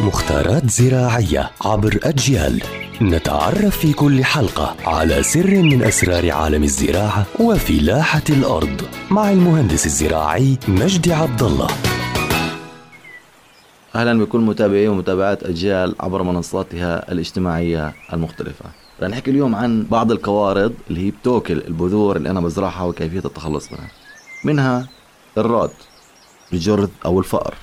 مختارات زراعية عبر أجيال نتعرف في كل حلقة على سر من أسرار عالم الزراعة وفلاحة الأرض مع المهندس الزراعي مجدي عبد الله أهلا بكل متابعي ومتابعات أجيال عبر منصاتها الاجتماعية المختلفة. رح نحكي اليوم عن بعض الكوارض اللي هي بتوكل البذور اللي أنا بزرعها وكيفية التخلص منها. منها الراد، الجرذ أو الفأر.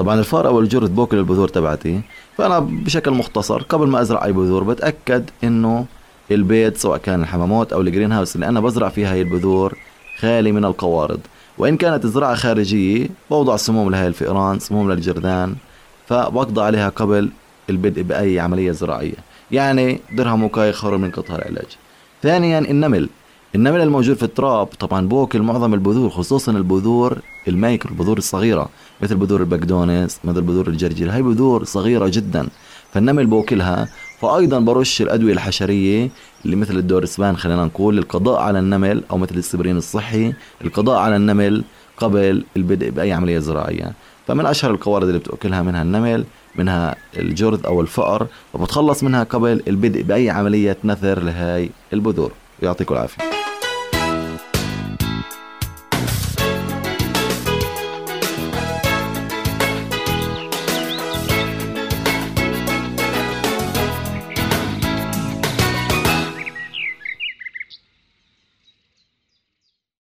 طبعا الفأر أو الجرذ بوكل البذور تبعتي فأنا بشكل مختصر قبل ما أزرع أي بذور بتأكد إنه البيت سواء كان الحمامات أو الجرين هاوس اللي أنا بزرع فيها هي البذور خالي من القوارض. وإن كانت زراعة خارجية بوضع سموم لهي الفئران سموم للجردان فبقضى عليها قبل البدء بأي عملية زراعية. يعني درهم وكاي خير من قطار العلاج. ثانيا النمل. النمل الموجود في التراب طبعا بوكل معظم البذور خصوصا البذور المايكرو البذور الصغيرة مثل بذور البقدونس مثل بذور الجرجير هاي بذور صغيرة جدا. فالنمل بوكلها. فايضا برش الأدوية الحشرية اللي مثل الدورسبان خلينا نقول للقضاء على النمل أو مثل السبرين الصحي القضاء على النمل قبل البدء بأي عملية زراعية. فمن أشهر القوارض اللي بتأكلها منها النمل منها الجرذ أو الفأر وبتخلص منها قبل البدء بأي عملية نثر لهاي البذور. يعطيكم العافية.